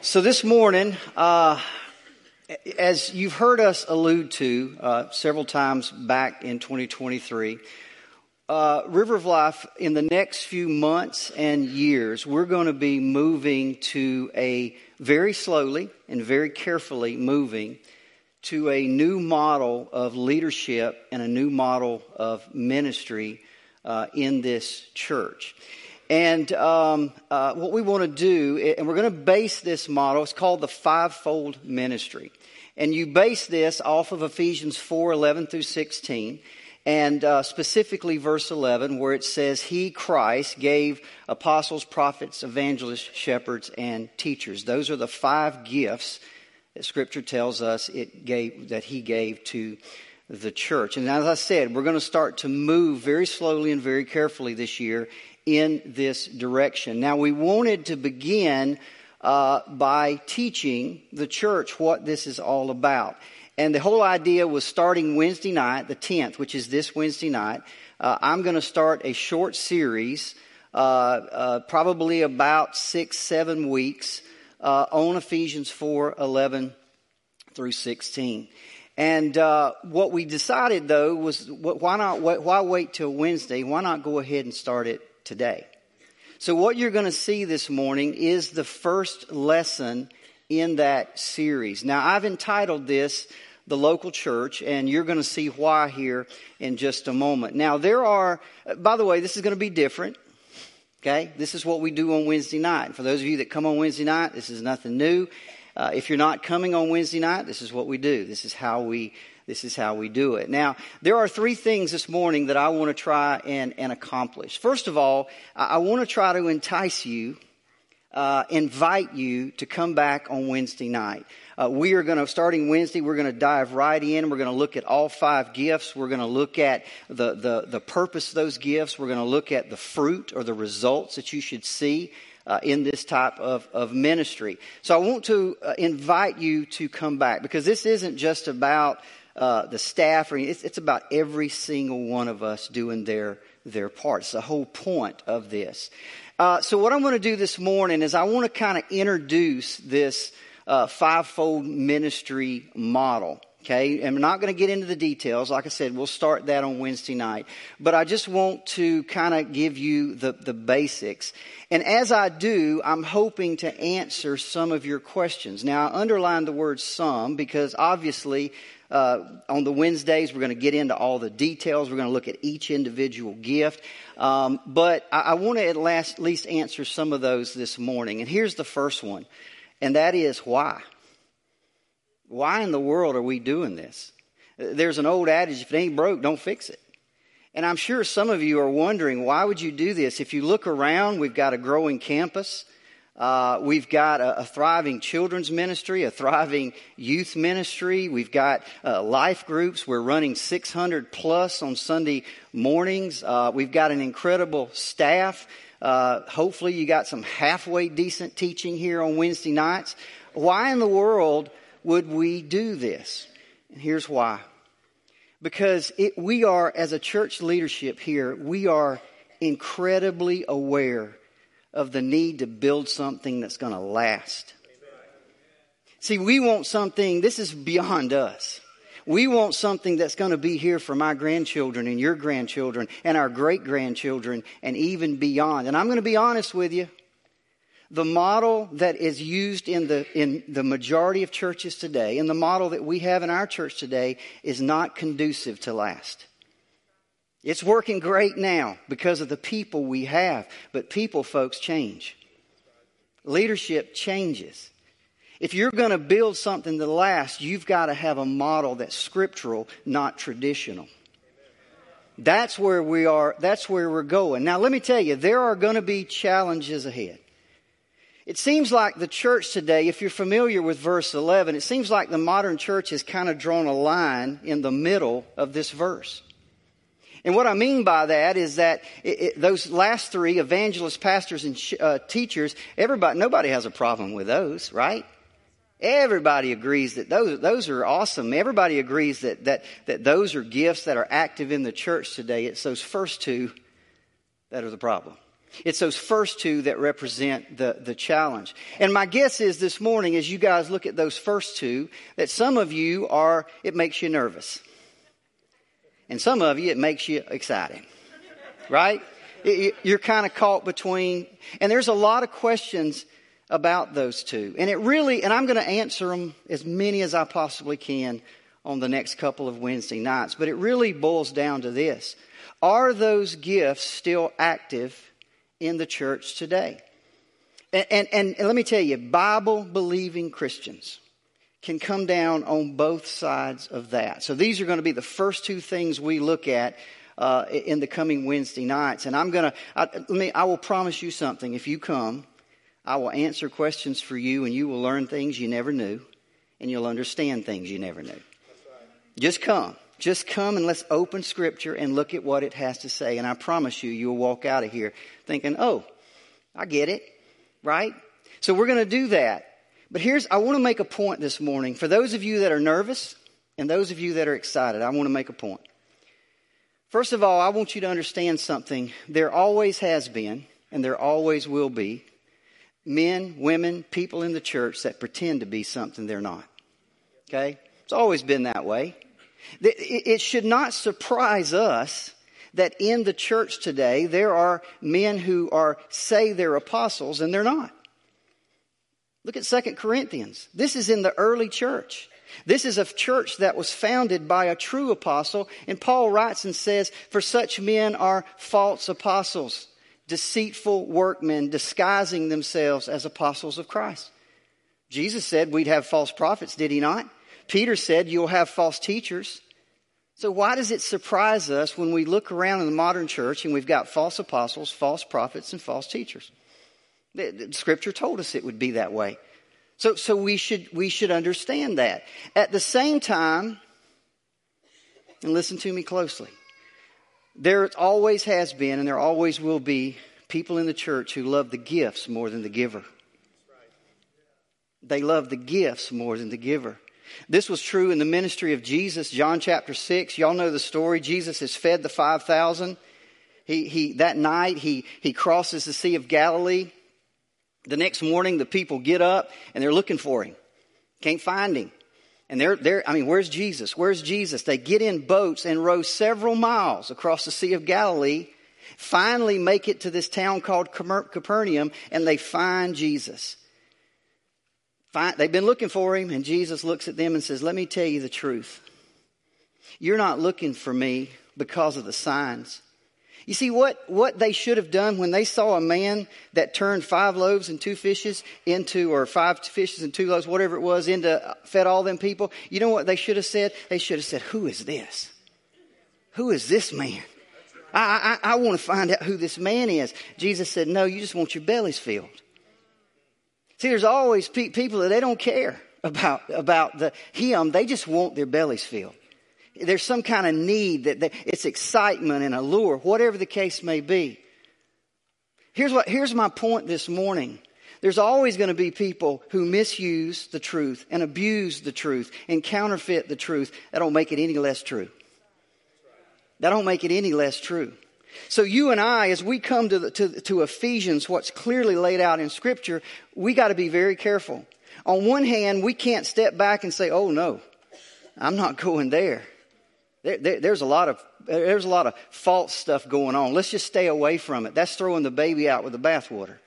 So this morning, uh, as you've heard us allude to uh, several times back in 2023, uh, River of Life, in the next few months and years, we're going to be moving to a very slowly and very carefully moving to a new model of leadership and a new model of ministry uh, in this church. And um, uh, what we want to do, and we're going to base this model, it's called the fivefold ministry. And you base this off of Ephesians 4 11 through 16 and uh, specifically verse 11 where it says he christ gave apostles prophets evangelists shepherds and teachers those are the five gifts that scripture tells us it gave that he gave to the church and as i said we're going to start to move very slowly and very carefully this year in this direction now we wanted to begin uh, by teaching the church what this is all about and the whole idea was starting Wednesday night, the 10th, which is this Wednesday night. Uh, I'm going to start a short series, uh, uh, probably about six, seven weeks, uh, on Ephesians 4 11 through 16. And uh, what we decided, though, was why not? Why wait till Wednesday? Why not go ahead and start it today? So, what you're going to see this morning is the first lesson in that series. Now, I've entitled this the local church, and you're going to see why here in just a moment. Now, there are, by the way, this is going to be different. Okay? This is what we do on Wednesday night. For those of you that come on Wednesday night, this is nothing new. Uh, if you're not coming on Wednesday night, this is what we do. This is how we this is how we do it. Now, there are three things this morning that I want to try and, and accomplish. First of all, I, want to try to entice you, uh, invite you to come back on Wednesday night. Uh, we are going to, starting Wednesday, we're going to dive right in. We're going to look at all five gifts. We're going to look at the, the, the purpose of those gifts. We're going to look at the fruit or the results that you should see uh, in this type of, of ministry. So I want to uh, invite you to come back because this isn't just about uh, the staff, or it's, it's about every single one of us doing their, their part. It's the whole point of this. Uh, so what I'm going to do this morning is I want to kind of introduce this uh, fivefold ministry model. Okay, I'm not going to get into the details. Like I said, we'll start that on Wednesday night. But I just want to kind of give you the, the basics. And as I do, I'm hoping to answer some of your questions. Now, I underline the word some because obviously uh, on the Wednesdays, we're going to get into all the details. We're going to look at each individual gift. Um, but I, I want to at last, least answer some of those this morning. And here's the first one and that is why. Why in the world are we doing this? There's an old adage if it ain't broke, don't fix it. And I'm sure some of you are wondering, why would you do this? If you look around, we've got a growing campus. Uh, we've got a, a, thriving children's ministry, a thriving youth ministry. We've got uh, life groups. We're running 600 plus on Sunday mornings. Uh, we've got an incredible staff. Uh, hopefully, you got some halfway decent teaching here on Wednesday nights. Why in the world would we do this? And here's why. Because it, we are, as a church leadership here, we are incredibly aware of the need to build something that's going to last. See, we want something, this is beyond us. We want something that's going to be here for my grandchildren and your grandchildren and our great grandchildren and even beyond. And I'm going to be honest with you. The model that is used in the, in the majority of churches today and the model that we have in our church today is not conducive to last. It's working great now because of the people we have, but people, folks, change. Leadership changes. If you're going to build something to last, you've got to have a model that's scriptural, not traditional. That's where we are, that's where we're going. Now, let me tell you, there are going to be challenges ahead. It seems like the church today, if you're familiar with verse 11, it seems like the modern church has kind of drawn a line in the middle of this verse. And what I mean by that is that it, it, those last three, evangelists, pastors, and sh- uh, teachers, everybody, nobody has a problem with those, right? Everybody agrees that those, those are awesome. Everybody agrees that, that, that those are gifts that are active in the church today. It's those first two that are the problem. It's those first two that represent the, the challenge. And my guess is this morning, as you guys look at those first two, that some of you are, it makes you nervous. And some of you, it makes you excited. Right? You're kind of caught between, and there's a lot of questions about those two. And it really, and I'm going to answer them as many as I possibly can on the next couple of Wednesday nights, but it really boils down to this. Are those gifts still active in the church today. And, and, and, let me tell you, Bible believing Christians can come down on both sides of that. So these are going to be the first two things we look at uh, in the coming Wednesday nights. And I'm going to, let me, I will promise you something. If you come, I will answer questions for you and you will learn things you never knew and you'll understand things you never knew. Right. Just come. Just come and let's open scripture and look at what it has to say. And I promise you, you'll walk out of here thinking, oh, I get it, right? So we're going to do that. But here's, I want to make a point this morning. For those of you that are nervous and those of you that are excited, I want to make a point. First of all, I want you to understand something. There always has been, and there always will be, men, women, people in the church that pretend to be something they're not. Okay? It's always been that way. It should not surprise us that in the church today there are men who are say they're apostles and they're not. Look at 2 Corinthians. This is in the early church. This is a church that was founded by a true apostle, and Paul writes and says, For such men are false apostles, deceitful workmen, disguising themselves as apostles of Christ. Jesus said we'd have false prophets, did he not? Peter said, You'll have false teachers. So, why does it surprise us when we look around in the modern church and we've got false apostles, false prophets, and false teachers? Scripture told us it would be that way. So, so we, should, we should understand that. At the same time, and listen to me closely, there always has been and there always will be people in the church who love the gifts more than the giver. They love the gifts more than the giver. This was true in the ministry of Jesus, John chapter 6. Y'all know the story. Jesus has fed the 5,000. He, he, that night, he, he crosses the Sea of Galilee. The next morning, the people get up and they're looking for him. Can't find him. And they're, they're, I mean, where's Jesus? Where's Jesus? They get in boats and row several miles across the Sea of Galilee, finally make it to this town called Capernaum, and they find Jesus. Find, they've been looking for him, and Jesus looks at them and says, Let me tell you the truth. You're not looking for me because of the signs. You see, what, what they should have done when they saw a man that turned five loaves and two fishes into, or five fishes and two loaves, whatever it was, into, uh, fed all them people, you know what they should have said? They should have said, Who is this? Who is this man? I, I, I want to find out who this man is. Jesus said, No, you just want your bellies filled. See, there's always pe- people that they don't care about, about the him. They just want their bellies filled. There's some kind of need that they, it's excitement and allure, whatever the case may be. Here's what, here's my point this morning. There's always going to be people who misuse the truth and abuse the truth and counterfeit the truth. That don't make it any less true. That don't make it any less true. So you and I, as we come to, the, to, to Ephesians, what's clearly laid out in Scripture, we got to be very careful. On one hand, we can't step back and say, "Oh no, I'm not going there." There, there there's a lot of there's a lot of false stuff going on. Let's just stay away from it. That's throwing the baby out with the bathwater.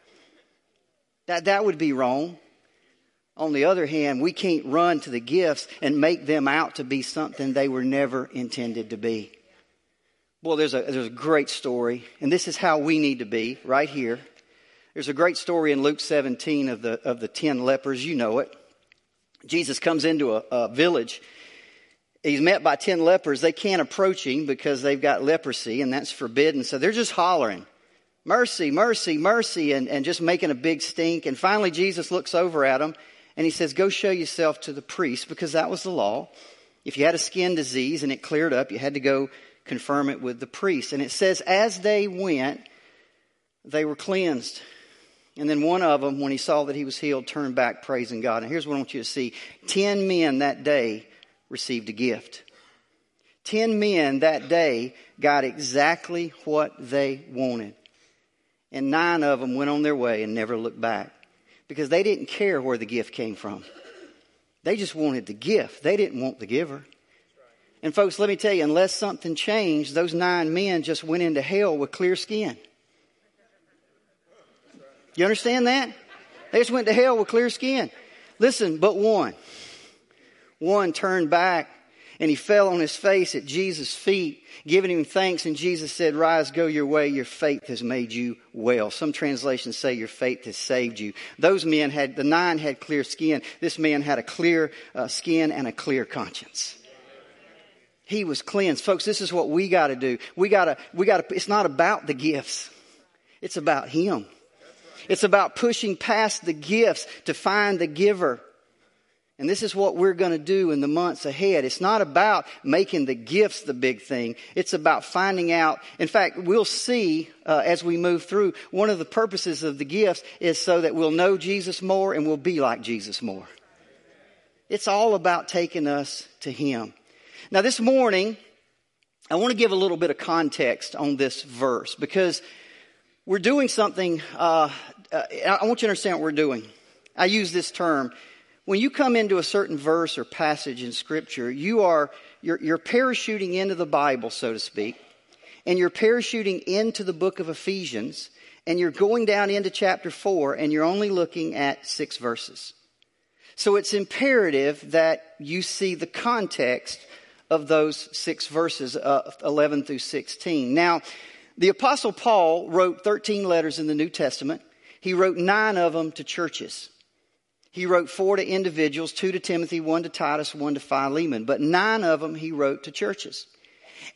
That that would be wrong. On the other hand, we can't run to the gifts and make them out to be something they were never intended to be. Well, there's a, there's a great story, and this is how we need to be right here. There's a great story in Luke 17 of the, of the 10 lepers. You know it. Jesus comes into a, a village. He's met by 10 lepers. They can't approach him because they've got leprosy, and that's forbidden. So they're just hollering. Mercy, mercy, mercy, and, and just making a big stink. And finally, Jesus looks over at them and he says, Go show yourself to the priest because that was the law. If you had a skin disease and it cleared up, you had to go confirm it with the priest. And it says, As they went, they were cleansed. And then one of them, when he saw that he was healed, turned back praising God. And here's what I want you to see ten men that day received a gift. Ten men that day got exactly what they wanted. And nine of them went on their way and never looked back because they didn't care where the gift came from. They just wanted the gift, they didn't want the giver. And folks, let me tell you, unless something changed, those nine men just went into hell with clear skin. You understand that? They just went to hell with clear skin. Listen, but one. One turned back and he fell on his face at Jesus' feet, giving him thanks. And Jesus said, Rise, go your way. Your faith has made you well. Some translations say your faith has saved you. Those men had, the nine had clear skin. This man had a clear uh, skin and a clear conscience. He was cleansed. Folks, this is what we got to do. We got to, we got to, it's not about the gifts. It's about Him. It's about pushing past the gifts to find the giver. And this is what we're going to do in the months ahead. It's not about making the gifts the big thing. It's about finding out. In fact, we'll see uh, as we move through, one of the purposes of the gifts is so that we'll know Jesus more and we'll be like Jesus more. It's all about taking us to Him. Now, this morning, I want to give a little bit of context on this verse because we're doing something. Uh, uh, I want you to understand what we're doing. I use this term when you come into a certain verse or passage in Scripture, you are you're, you're parachuting into the Bible, so to speak, and you're parachuting into the book of Ephesians, and you're going down into chapter four, and you're only looking at six verses. So it's imperative that you see the context of those six verses, uh, 11 through 16. Now, the Apostle Paul wrote 13 letters in the New Testament. He wrote nine of them to churches. He wrote four to individuals, two to Timothy, one to Titus, one to Philemon, but nine of them he wrote to churches.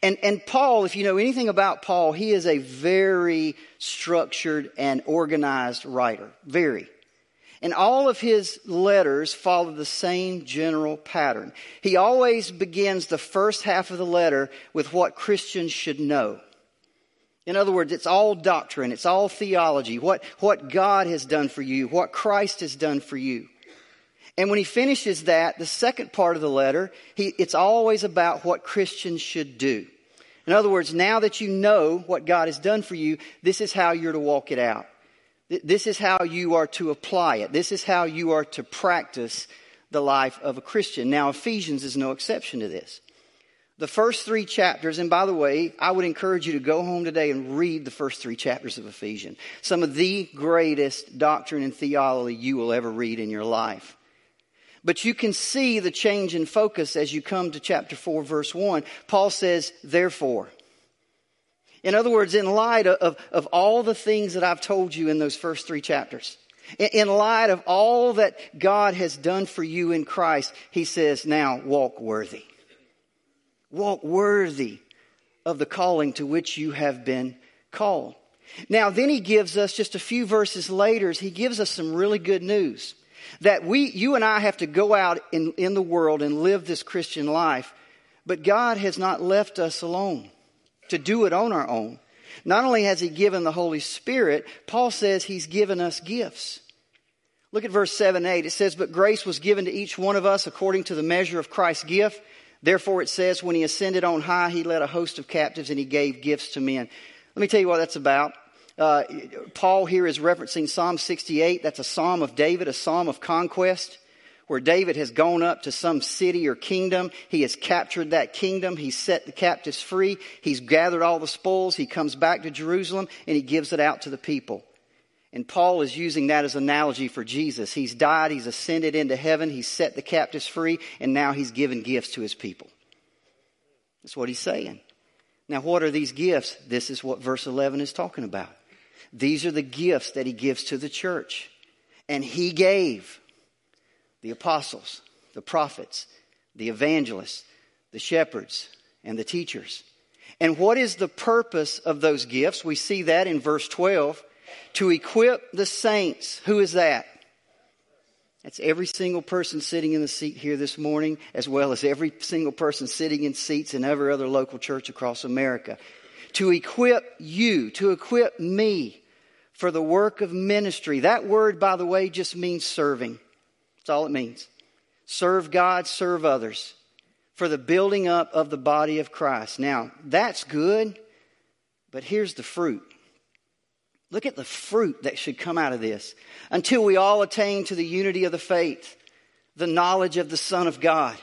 And, and Paul, if you know anything about Paul, he is a very structured and organized writer. Very. And all of his letters follow the same general pattern. He always begins the first half of the letter with what Christians should know. In other words, it's all doctrine, it's all theology, what, what God has done for you, what Christ has done for you. And when he finishes that, the second part of the letter, he, it's always about what Christians should do. In other words, now that you know what God has done for you, this is how you're to walk it out. This is how you are to apply it. This is how you are to practice the life of a Christian. Now, Ephesians is no exception to this. The first three chapters, and by the way, I would encourage you to go home today and read the first three chapters of Ephesians. Some of the greatest doctrine and theology you will ever read in your life. But you can see the change in focus as you come to chapter 4, verse 1. Paul says, therefore. In other words, in light of, of all the things that I've told you in those first three chapters, in light of all that God has done for you in Christ, he says, now walk worthy. Walk worthy of the calling to which you have been called. Now, then he gives us, just a few verses later, he gives us some really good news. That we, you and I have to go out in, in the world and live this Christian life. But God has not left us alone to do it on our own. Not only has he given the Holy Spirit, Paul says he's given us gifts. Look at verse 7 8. It says, But grace was given to each one of us according to the measure of Christ's gift. Therefore, it says, when he ascended on high, he led a host of captives and he gave gifts to men. Let me tell you what that's about. Uh, Paul here is referencing Psalm 68. That's a psalm of David, a psalm of conquest, where David has gone up to some city or kingdom. He has captured that kingdom. He's set the captives free. He's gathered all the spoils. He comes back to Jerusalem and he gives it out to the people. And Paul is using that as analogy for Jesus. He's died, he's ascended into heaven, he's set the captives free, and now he's given gifts to his people. That's what he's saying. Now, what are these gifts? This is what verse 11 is talking about. These are the gifts that he gives to the church. And he gave the apostles, the prophets, the evangelists, the shepherds, and the teachers. And what is the purpose of those gifts? We see that in verse 12. To equip the saints. Who is that? That's every single person sitting in the seat here this morning, as well as every single person sitting in seats in every other local church across America. To equip you, to equip me for the work of ministry. That word, by the way, just means serving. That's all it means. Serve God, serve others for the building up of the body of Christ. Now, that's good, but here's the fruit. Look at the fruit that should come out of this. Until we all attain to the unity of the faith, the knowledge of the Son of God,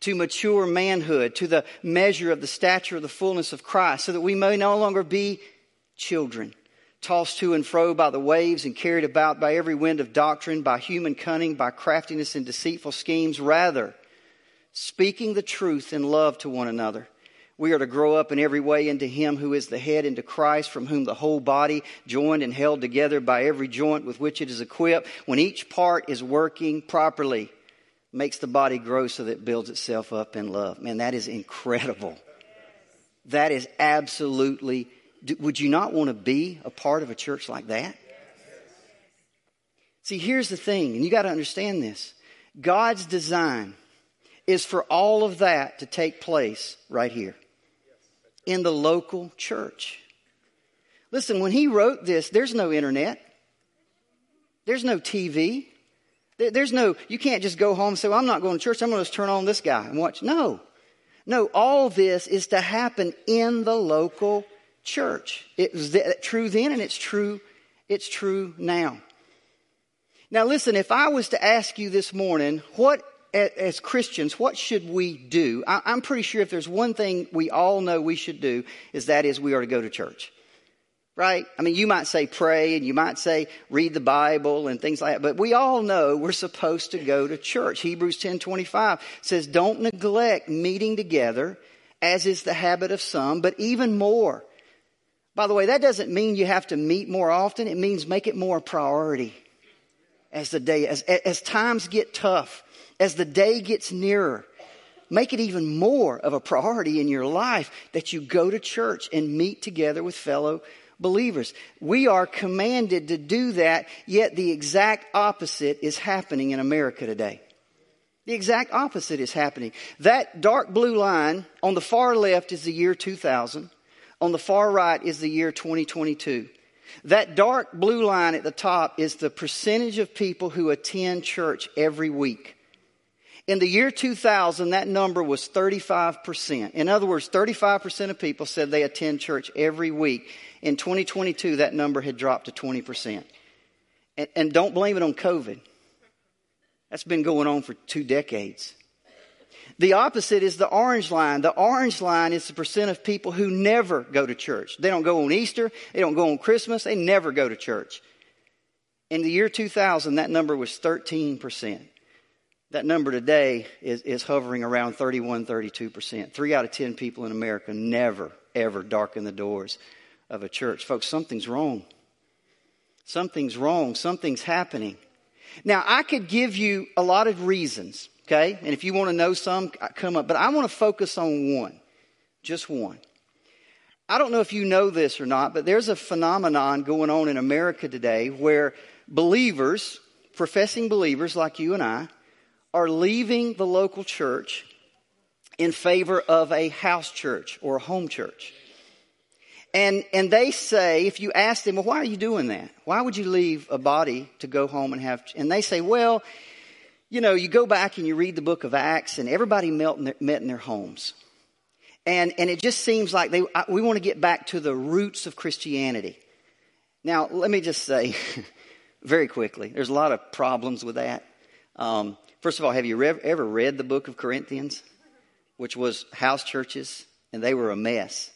to mature manhood, to the measure of the stature of the fullness of Christ, so that we may no longer be children, tossed to and fro by the waves and carried about by every wind of doctrine, by human cunning, by craftiness and deceitful schemes. Rather, speaking the truth in love to one another we are to grow up in every way into Him who is the head, into Christ, from whom the whole body, joined and held together by every joint with which it is equipped, when each part is working properly, makes the body grow so that it builds itself up in love. Man, that is incredible. That is absolutely. Would you not want to be a part of a church like that? See, here's the thing, and you got to understand this God's design is for all of that to take place right here in the local church. Listen, when he wrote this, there's no internet. There's no TV. There's no, you can't just go home and say, well, I'm not going to church. I'm going to just turn on this guy and watch. No. No, all this is to happen in the local church. It was true then and it's true, it's true now. Now listen, if I was to ask you this morning, what as Christians, what should we do? I'm pretty sure if there's one thing we all know we should do, is that is we are to go to church. Right? I mean, you might say pray and you might say read the Bible and things like that, but we all know we're supposed to go to church. Hebrews 10:25 says, "Don't neglect meeting together, as is the habit of some, but even more." By the way, that doesn't mean you have to meet more often. It means make it more a priority as the day, as, as times get tough as the day gets nearer, make it even more of a priority in your life that you go to church and meet together with fellow believers. We are commanded to do that, yet the exact opposite is happening in America today. The exact opposite is happening. That dark blue line on the far left is the year 2000. On the far right is the year 2022. That dark blue line at the top is the percentage of people who attend church every week. In the year 2000, that number was 35%. In other words, 35% of people said they attend church every week. In 2022, that number had dropped to 20%. And, and don't blame it on COVID. That's been going on for two decades. The opposite is the orange line. The orange line is the percent of people who never go to church. They don't go on Easter, they don't go on Christmas, they never go to church. In the year 2000, that number was 13%. That number today is, is hovering around 31, 32%. Three out of 10 people in America never, ever darken the doors of a church. Folks, something's wrong. Something's wrong. Something's happening. Now, I could give you a lot of reasons, okay? And if you want to know some, uh, come up. But I want to focus on one. Just one. I don't know if you know this or not, but there's a phenomenon going on in America today where believers, professing believers like you and I, are leaving the local church in favor of a house church or a home church. And, and they say, if you ask them, well, why are you doing that? Why would you leave a body to go home and have, and they say, well, you know, you go back and you read the book of Acts and everybody met in their, met in their homes. And, and it just seems like they, we want to get back to the roots of Christianity. Now, let me just say very quickly, there's a lot of problems with that. Um, First of all, have you ever read the book of Corinthians, which was house churches, and they were a mess?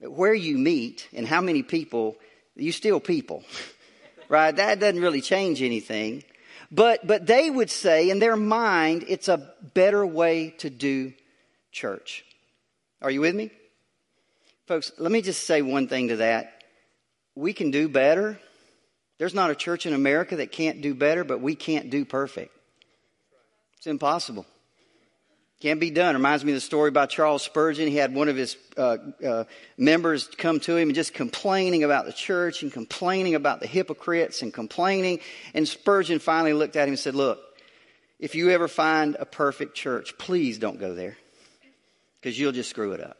Where you meet and how many people, you still people, right? That doesn't really change anything. But, but they would say in their mind, it's a better way to do church. Are you with me? Folks, let me just say one thing to that. We can do better. There's not a church in America that can't do better, but we can't do perfect. It's impossible. Can't be done. Reminds me of the story about Charles Spurgeon. He had one of his uh, uh, members come to him and just complaining about the church and complaining about the hypocrites and complaining. And Spurgeon finally looked at him and said, Look, if you ever find a perfect church, please don't go there because you'll just screw it up.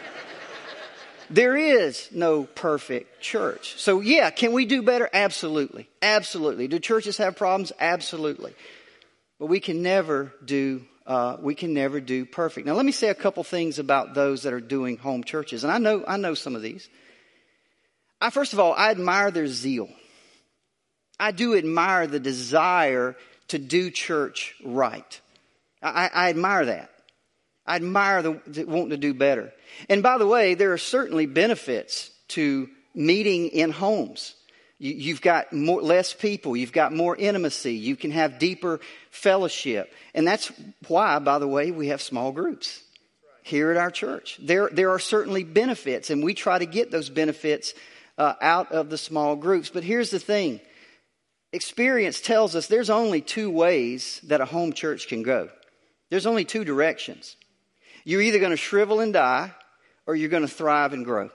there is no perfect church. So, yeah, can we do better? Absolutely. Absolutely. Do churches have problems? Absolutely. But we can never do uh, we can never do perfect. Now, let me say a couple things about those that are doing home churches, and I know I know some of these. I first of all, I admire their zeal. I do admire the desire to do church right. I, I admire that. I admire the, the wanting to do better. And by the way, there are certainly benefits to meeting in homes. You, have got more, less people. You've got more intimacy. You can have deeper fellowship. And that's why, by the way, we have small groups here at our church. There, there are certainly benefits, and we try to get those benefits uh, out of the small groups. But here's the thing experience tells us there's only two ways that a home church can go, there's only two directions. You're either going to shrivel and die, or you're going to thrive and grow.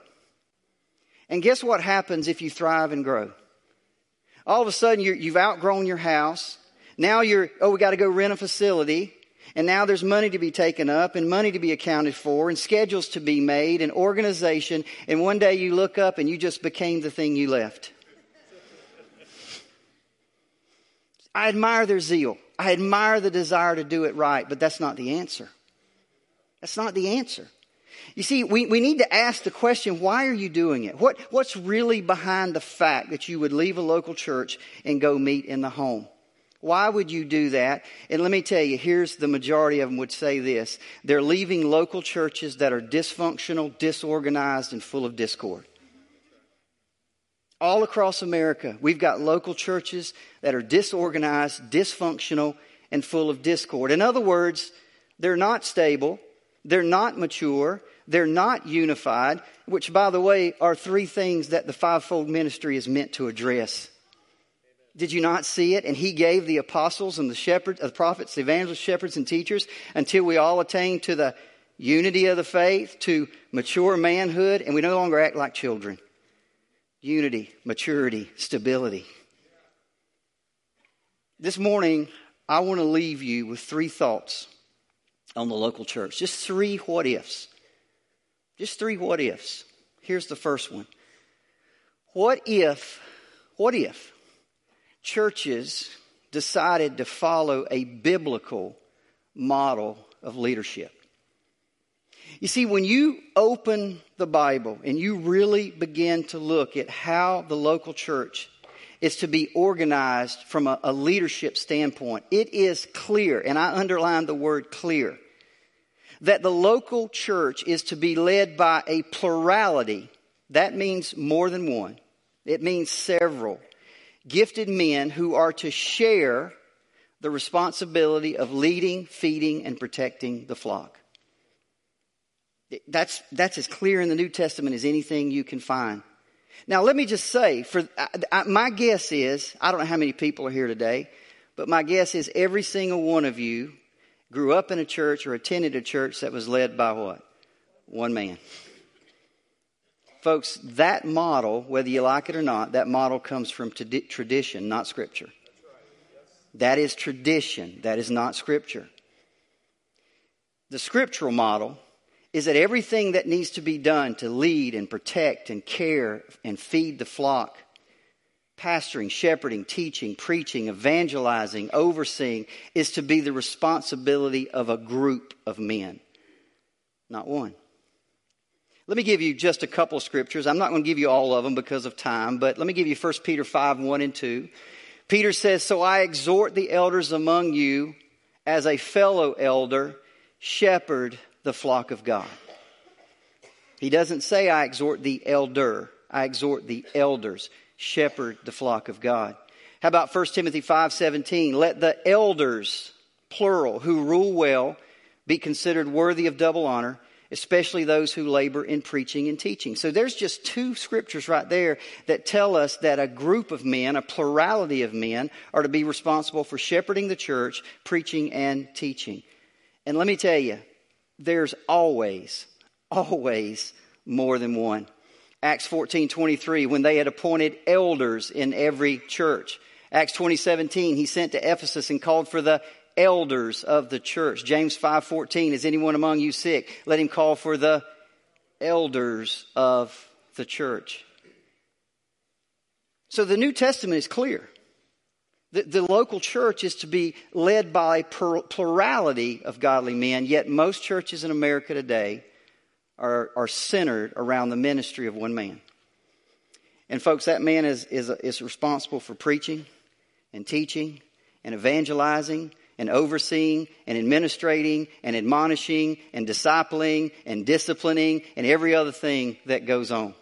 And guess what happens if you thrive and grow? All of a sudden, you have outgrown your house. Now you're, oh, we got to go rent a facility. And now there's money to be taken up and money to be accounted for and schedules to be made and organization. And one day you look up and you just became the thing you left. I admire their zeal. I admire the desire to do it right, but that's not the answer. That's not the answer. You see, we, we need to ask the question, why are you doing it? What, what's really behind the fact that you would leave a local church and go meet in the home? Why would you do that? And let me tell you, here's the majority of them would say this. They're leaving local churches that are dysfunctional, disorganized, and full of discord. All across America, we've got local churches that are disorganized, dysfunctional, and full of discord. In other words, they're not stable, they're not mature, they're not unified, which, by the way, are three things that the fivefold ministry is meant to address. Did you not see it? And he gave the apostles and the shepherds, the prophets, the evangelists, shepherds, and teachers until we all attain to the unity of the faith, to mature manhood, and we no longer act like children. Unity, maturity, stability. This morning, I want to leave you with three thoughts on the local church. Just three what ifs. Just three what ifs. Here's the first one. What if, what if churches decided to follow a biblical model of leadership? You see, when you open the Bible and you really begin to look at how the local church is to be organized from a, a, leadership standpoint, it is clear, and I underline the word clear, that the local church is to be led by a plurality. That means more than one. It means several gifted men who are to share the responsibility of leading, feeding, and protecting the flock. That's, that's as clear in the New Testament as anything you can find. Now, let me just say, for I, I, my guess is, I don't know how many people are here today, but my guess is every single one of you grew up in a church or attended a church that was led by what? One man. Folks, that model, whether you like it or not, that model comes from tradition, not scripture. That is tradition. That is not scripture. The scriptural model is that everything that needs to be done to lead and protect and care and feed the flock pastoring, shepherding, teaching, preaching, evangelizing, overseeing is to be the responsibility of a group of men, not one. Let me give you just a couple scriptures. I'm not going to give you all of them because of time, but let me give you 1 Peter 5 1 and 2. Peter says, So I exhort the elders among you as a fellow elder, shepherd the flock of God. He doesn't say, I exhort the elder, I exhort the elders shepherd the flock of God. How about 1 Timothy 5:17? Let the elders, plural, who rule well be considered worthy of double honor, especially those who labor in preaching and teaching. So there's just two scriptures right there that tell us that a group of men, a plurality of men, are to be responsible for shepherding the church, preaching and teaching. And let me tell you, there's always, always more than one. Acts 14 23, when they had appointed elders in every church. Acts 20 17, he sent to Ephesus and called for the elders of the church. James 5 14, is anyone among you sick? Let him call for the elders of the church. So the New Testament is clear. The, the, local church is to be led by plurality of godly men, yet most churches in America today are, are centered around the ministry of one man. And folks, that man is, is, is responsible for preaching and teaching and evangelizing and overseeing and administrating and admonishing and discipling and disciplining and every other thing that goes on.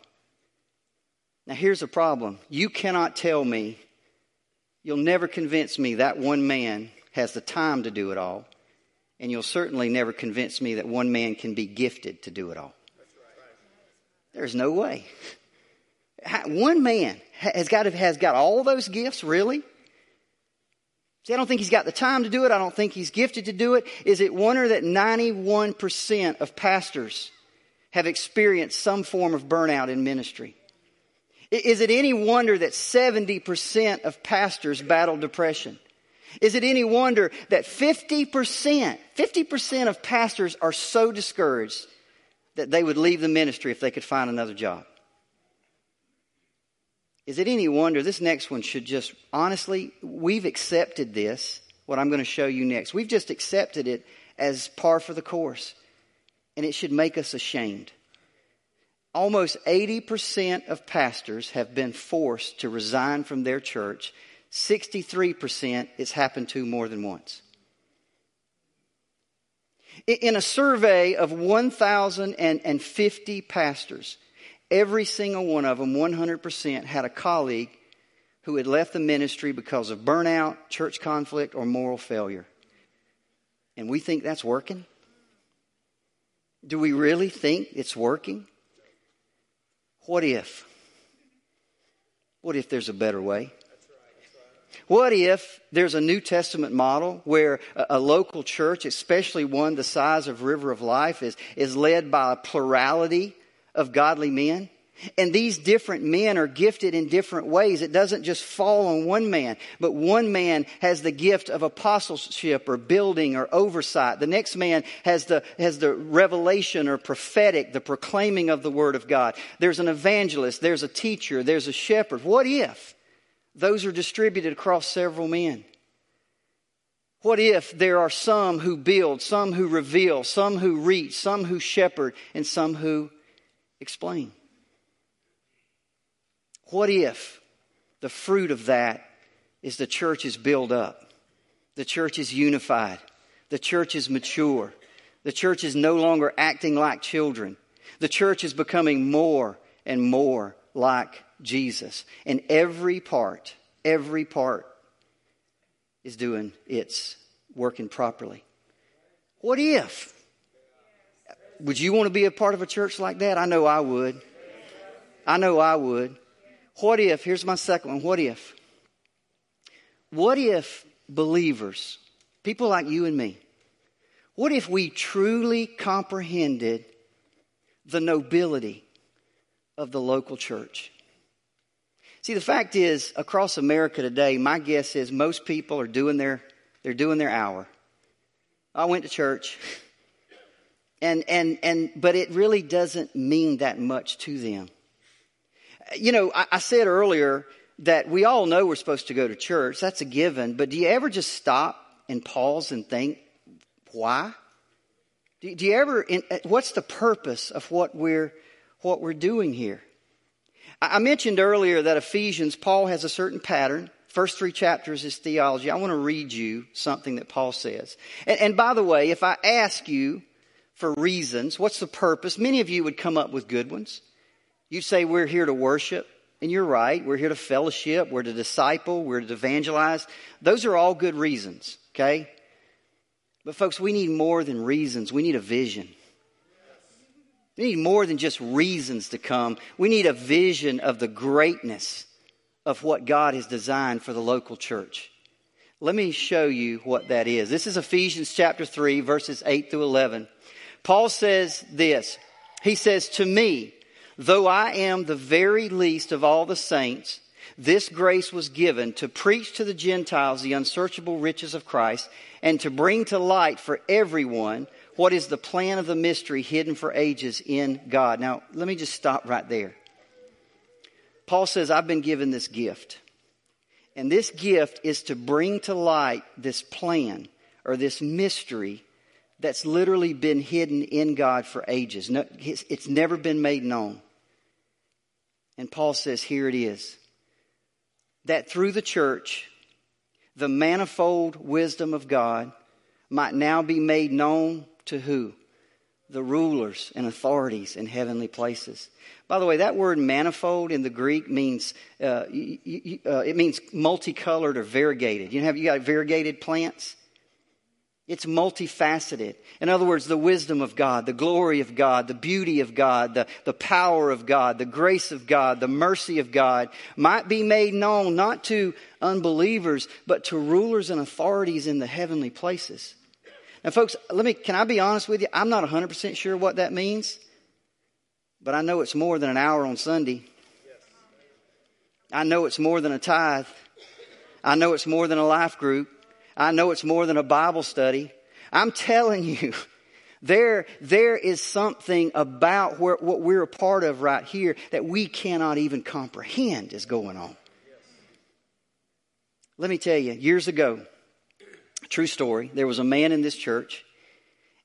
Now here's a problem. You cannot tell me, you'll never convince me that one man has the time to do it all. And you'll certainly never convince me that one man can be gifted to do it all. There's no way. One man has got, has got all those gifts, really? See, I don't think he's got the time to do it. I don't think he's gifted to do it. Is it wonder that 91% of pastors have experienced some form of burnout in ministry? Is it any wonder that 70% of pastors battle depression? Is it any wonder that 50%, 50% of pastors are so discouraged that they would leave the ministry if they could find another job? Is it any wonder this next one should just, honestly, we've accepted this, what I'm going to show you next. We've just accepted it as par for the course, and it should make us ashamed. Almost 80% of pastors have been forced to resign from their church 63% it's happened to more than once. In a survey of 1,050 pastors, every single one of them, 100%, had a colleague who had left the ministry because of burnout, church conflict, or moral failure. And we think that's working? Do we really think it's working? What if? What if there's a better way? What if there's a New Testament model where a, a, local church, especially one the size of River of Life, is, is led by a plurality of godly men? And these different men are gifted in different ways. It doesn't just fall on one man, but one man has the gift of apostleship or building or oversight. The next man has the, has the revelation or prophetic, the proclaiming of the word of God. There's an evangelist, there's a teacher, there's a shepherd. What if those are distributed across several men. What if there are some who build, some who reveal, some who reach, some who shepherd, and some who explain? What if the fruit of that is the church is built up, the church is unified, the church is mature, the church is no longer acting like children, the church is becoming more and more like Jesus. And every part, every part is doing its working properly. What if? Would you want to be a part of a church like that? I know I would. I know I would. What if, here's my second one, what if? What if believers, people like you and me, what if we truly comprehended the nobility of the local church? See, the fact is, across America today, my guess is most people are doing their, they're doing their hour. I went to church. And, and, and, but it really doesn't mean that much to them. You know, I, I said earlier that we all know we're supposed to go to church. That's a given. But do you ever just stop and pause and think, why? Do, do you ever, in, what's the purpose of what we're, what we're doing here? I mentioned earlier that Ephesians, Paul has a certain pattern. First three chapters is theology. I want to read you something that Paul says. And, and by the way, if I ask you for reasons, what's the purpose? Many of you would come up with good ones. You'd say, we're here to worship. And you're right. We're here to fellowship. We're to disciple. We're to evangelize. Those are all good reasons. Okay? But folks, we need more than reasons. We need a vision. We need more than just reasons to come. We need a vision of the greatness of what God has designed for the local church. Let me show you what that is. This is Ephesians chapter 3, verses 8 through 11. Paul says this. He says, To me, though I am the very least of all the saints, this grace was given to preach to the Gentiles the unsearchable riches of Christ and to bring to light for everyone what is the plan of the mystery hidden for ages in God. Now, let me just stop right there. Paul says, I've been given this gift. And this gift is to bring to light this plan or this mystery that's literally been hidden in God for ages. No, it's never been made known. And Paul says, here it is. That through the church, the manifold wisdom of God might now be made known to who? The rulers and authorities in heavenly places. By the way, that word manifold in the Greek means uh, uh, it means multicolored or variegated. You have you got variegated plants. It's multifaceted. In other words, the wisdom of God, the glory of God, the beauty of God, the, the power of God, the grace of God, the mercy of God might be made known not to unbelievers, but to rulers and authorities in the heavenly places. Now, folks, let me, can I be honest with you? I'm not 100% sure what that means. But I know it's more than an hour on Sunday. I know it's more than a tithe. I know it's more than a life group. I know it's more than a Bible study. I'm telling you, there, there is something about where, what we're a part of right here that we cannot even comprehend is going on. Let me tell you, years ago, true story, there was a man in this church,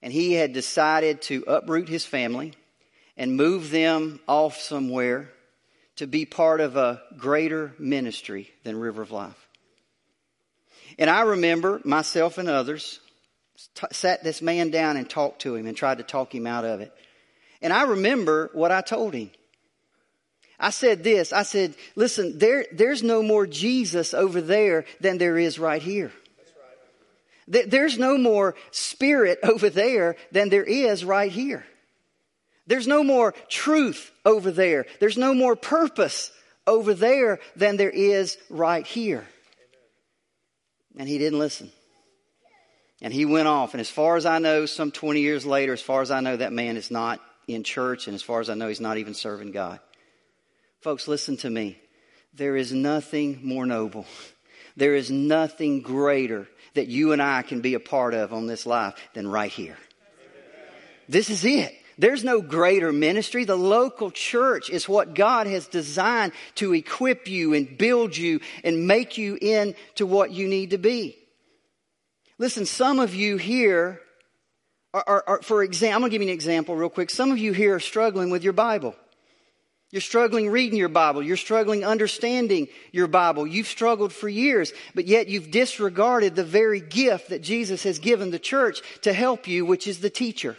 and he had decided to uproot his family and move them off somewhere to be part of a greater ministry than River of Life. And I remember myself and others t- sat this man down and talked to him and tried to talk him out of it. And I remember what I told him. I said this, I said, listen, there, there's no more Jesus over there than there is right here. There's no more spirit over there than there is right here. There's no more truth over there. There's no more purpose over there than there is right here. And he didn't listen. And he went off. And as far as I know, some 20 years later, as far as I know, that man is not in church. And as far as I know, he's not even serving God. Folks, listen to me. There is nothing more noble. There is nothing greater that you and I can be a part of on this life than right here. This is it. There's no greater ministry. The local church is what God has designed to equip you and build you and make you into what you need to be. Listen, some of you here are, are, are for example, I'm going to give you an example real quick. Some of you here are struggling with your Bible. You're struggling reading your Bible. You're struggling understanding your Bible. You've struggled for years, but yet you've disregarded the very gift that Jesus has given the church to help you, which is the teacher.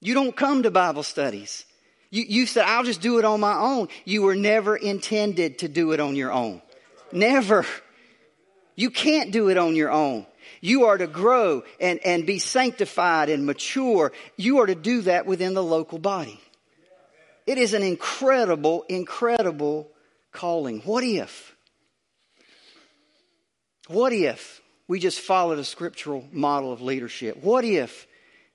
You don't come to Bible studies. You, you said, I'll just do it on my own. You were never intended to do it on your own. Never. You can't do it on your own. You are to grow and, and be sanctified and mature. You are to do that within the local body. It is an incredible, incredible calling. What if? What if we just followed a scriptural model of leadership? What if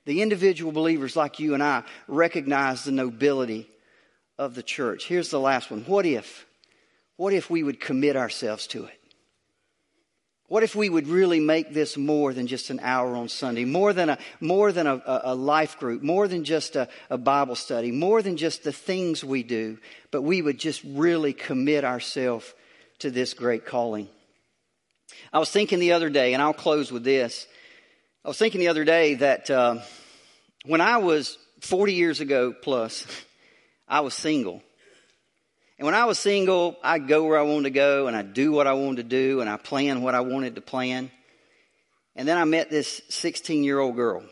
the individual believers like you and I recognize the nobility of the church. Here's the last one. What if? What if we would commit ourselves to it? What if we would really make this more than just an hour on Sunday, more than a, more than a, a life group, more than just a, a Bible study, more than just the things we do, but we would just really commit ourselves to this great calling? I was thinking the other day, and I'll close with this. I was thinking the other day that uh, when I was 40 years ago plus, I was single. And when I was single, I'd go where I wanted to go and I'd do what I wanted to do and I planned what I wanted to plan. And then I met this 16 year old girl.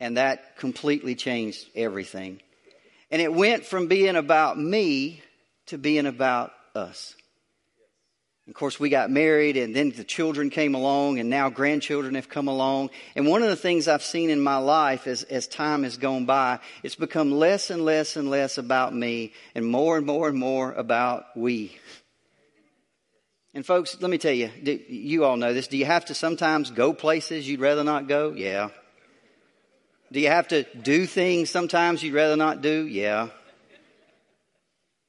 And that completely changed everything. And it went from being about me to being about us. Of course, we got married and then the children came along and now grandchildren have come along. And one of the things I've seen in my life as, as time has gone by, it's become less and less and less about me and more and more and more about we. And folks, let me tell you, you all know this. Do you have to sometimes go places you'd rather not go? Yeah. Do you have to do things sometimes you'd rather not do? Yeah.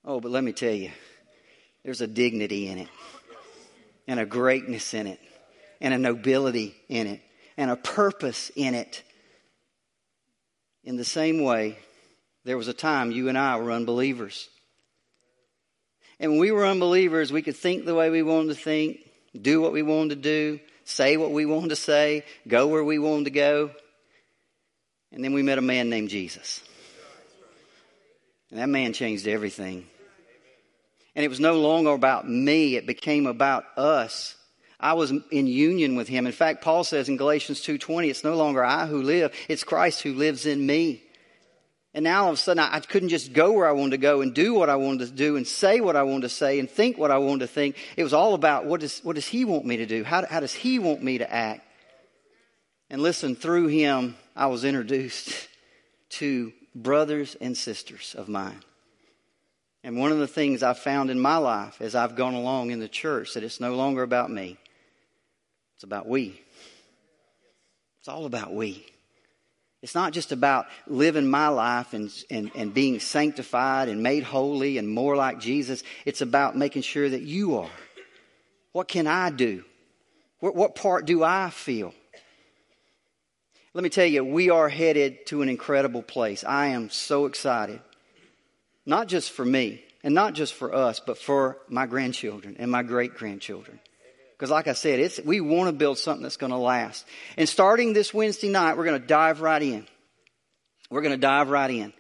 Oh, but let me tell you, there's a dignity in it, and a greatness in it, and a nobility in it, and a purpose in it. In the same way, there was a time you and I were unbelievers. And when we were unbelievers, we could think the way we wanted to think, do what we wanted to do, say what we wanted to say, go where we wanted to go. And then we met a man named Jesus. And that man changed everything. And it was no longer about me, it became about us. I was in union with him. In fact, Paul says in Galatians 2:20, it's no longer I who live, it's Christ who lives in me. And now all of a sudden I, couldn't just go where I wanted to go and do what I wanted to do and say what I wanted to say and think what I wanted to think. It was all about what does, what does he want me to do? How, how does he want me to act? And listen, through him, I was introduced to brothers and sisters of mine. And one of the things I've found in my life as I've gone along in the church that it's no longer about me. It's about we. It's all about we. It's not just about living my life and, and, and being sanctified and made holy and more like Jesus. It's about making sure that you are. What can I do? What, what part do I feel? Let me tell you, we are headed to an incredible place. I am so excited not just for me and not just for us, but for my grandchildren and my great grandchildren. Because, like I said, it's, we want to build something that's going to last. And starting this Wednesday night, we're going to dive right in. We're going to dive right in.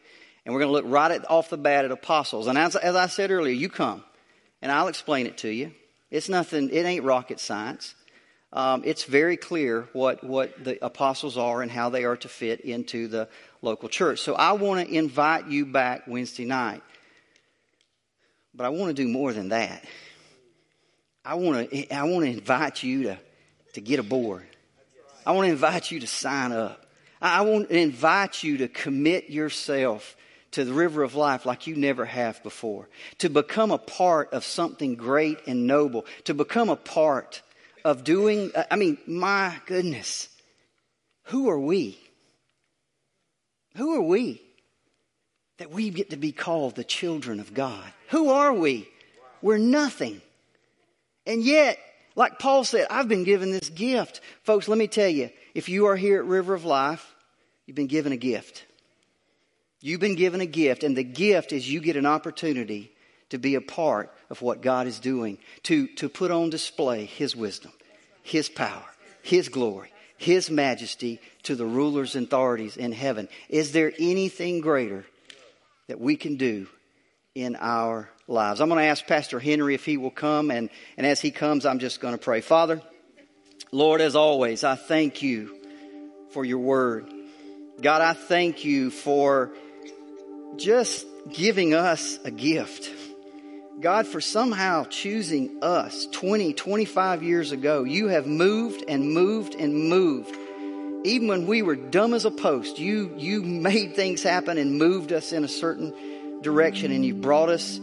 And we're going to look right at, off the bat at apostles. And as, as I said earlier, you come and I'll explain it to you. It's nothing, it ain't rocket science. Um, it's very clear what, what the apostles are and how they are to fit into the local church. So I want to invite you back Wednesday night. But I want to do more than that. I want to, I want to invite you to, to get aboard. I want to invite you to sign up. I want to invite you to commit yourself to the river of life like you never have before. To become a part of something great and noble. To become a part of doing, I mean, my goodness. Who are we? Who are we that we get to be called the children of God? Who are we? We're nothing. And yet, like Paul said, I've been given this gift. Folks, let me tell you, if you are here at River of Life, you've been given a gift. You've been given a gift, and the gift is you get an opportunity to be a part of what God is doing, to, to put on display His wisdom, His power, His glory, his majesty to the rulers and authorities in heaven. Is there anything greater that we can do in our lives? I'm going to ask Pastor Henry if he will come, and, and as he comes, I'm just going to pray. Father, Lord, as always, I thank you for your word. God, I thank you for just giving us a gift. God, for somehow choosing us 20, 25 years ago, you have moved and moved and moved. Even when we were dumb as a post, you, you made things happen and moved us in a certain direction, and you brought us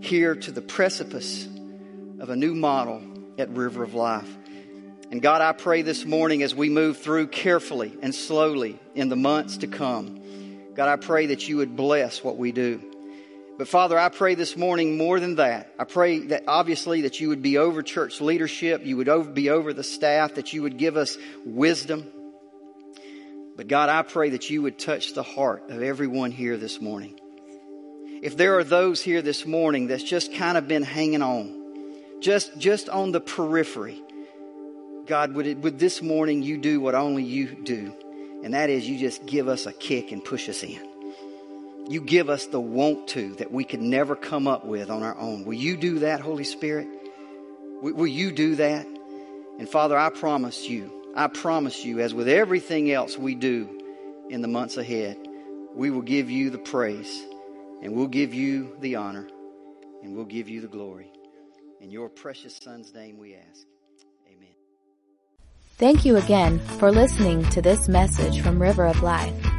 here to the precipice of a new model at River of Life. And God, I pray this morning as we move through carefully and slowly in the months to come, God, I pray that you would bless what we do. But Father, I pray this morning more than that. I pray that obviously that you would be over church leadership, you would be over the staff, that you would give us wisdom. But God, I pray that you would touch the heart of everyone here this morning. If there are those here this morning that's just kind of been hanging on, just, just on the periphery, God, would, it, would this morning you do what only you do? And that is you just give us a kick and push us in you give us the want to that we could never come up with on our own. Will you do that, Holy Spirit? Will you do that? And Father, I promise you, I promise you, as with everything else we do in the months ahead, we will give you the praise and we'll give you the honor and we'll give you the glory. In your precious Son's name we ask. Amen. Thank you again for listening to this message from River of Life.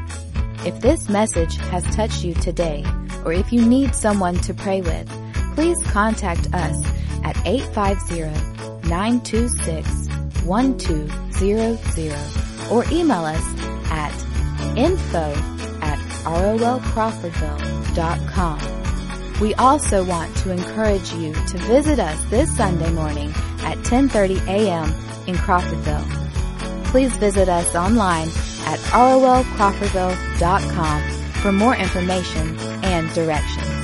If this message has touched you today, or if you need someone to pray with, please contact us at 850-926-1200 or email us at info at rolcrawfordville.com. We also want to encourage you to visit us this Sunday morning at 10:30 a.m. in Crawfordville. Please visit us online at rolcrawfordville.com for more information and directions.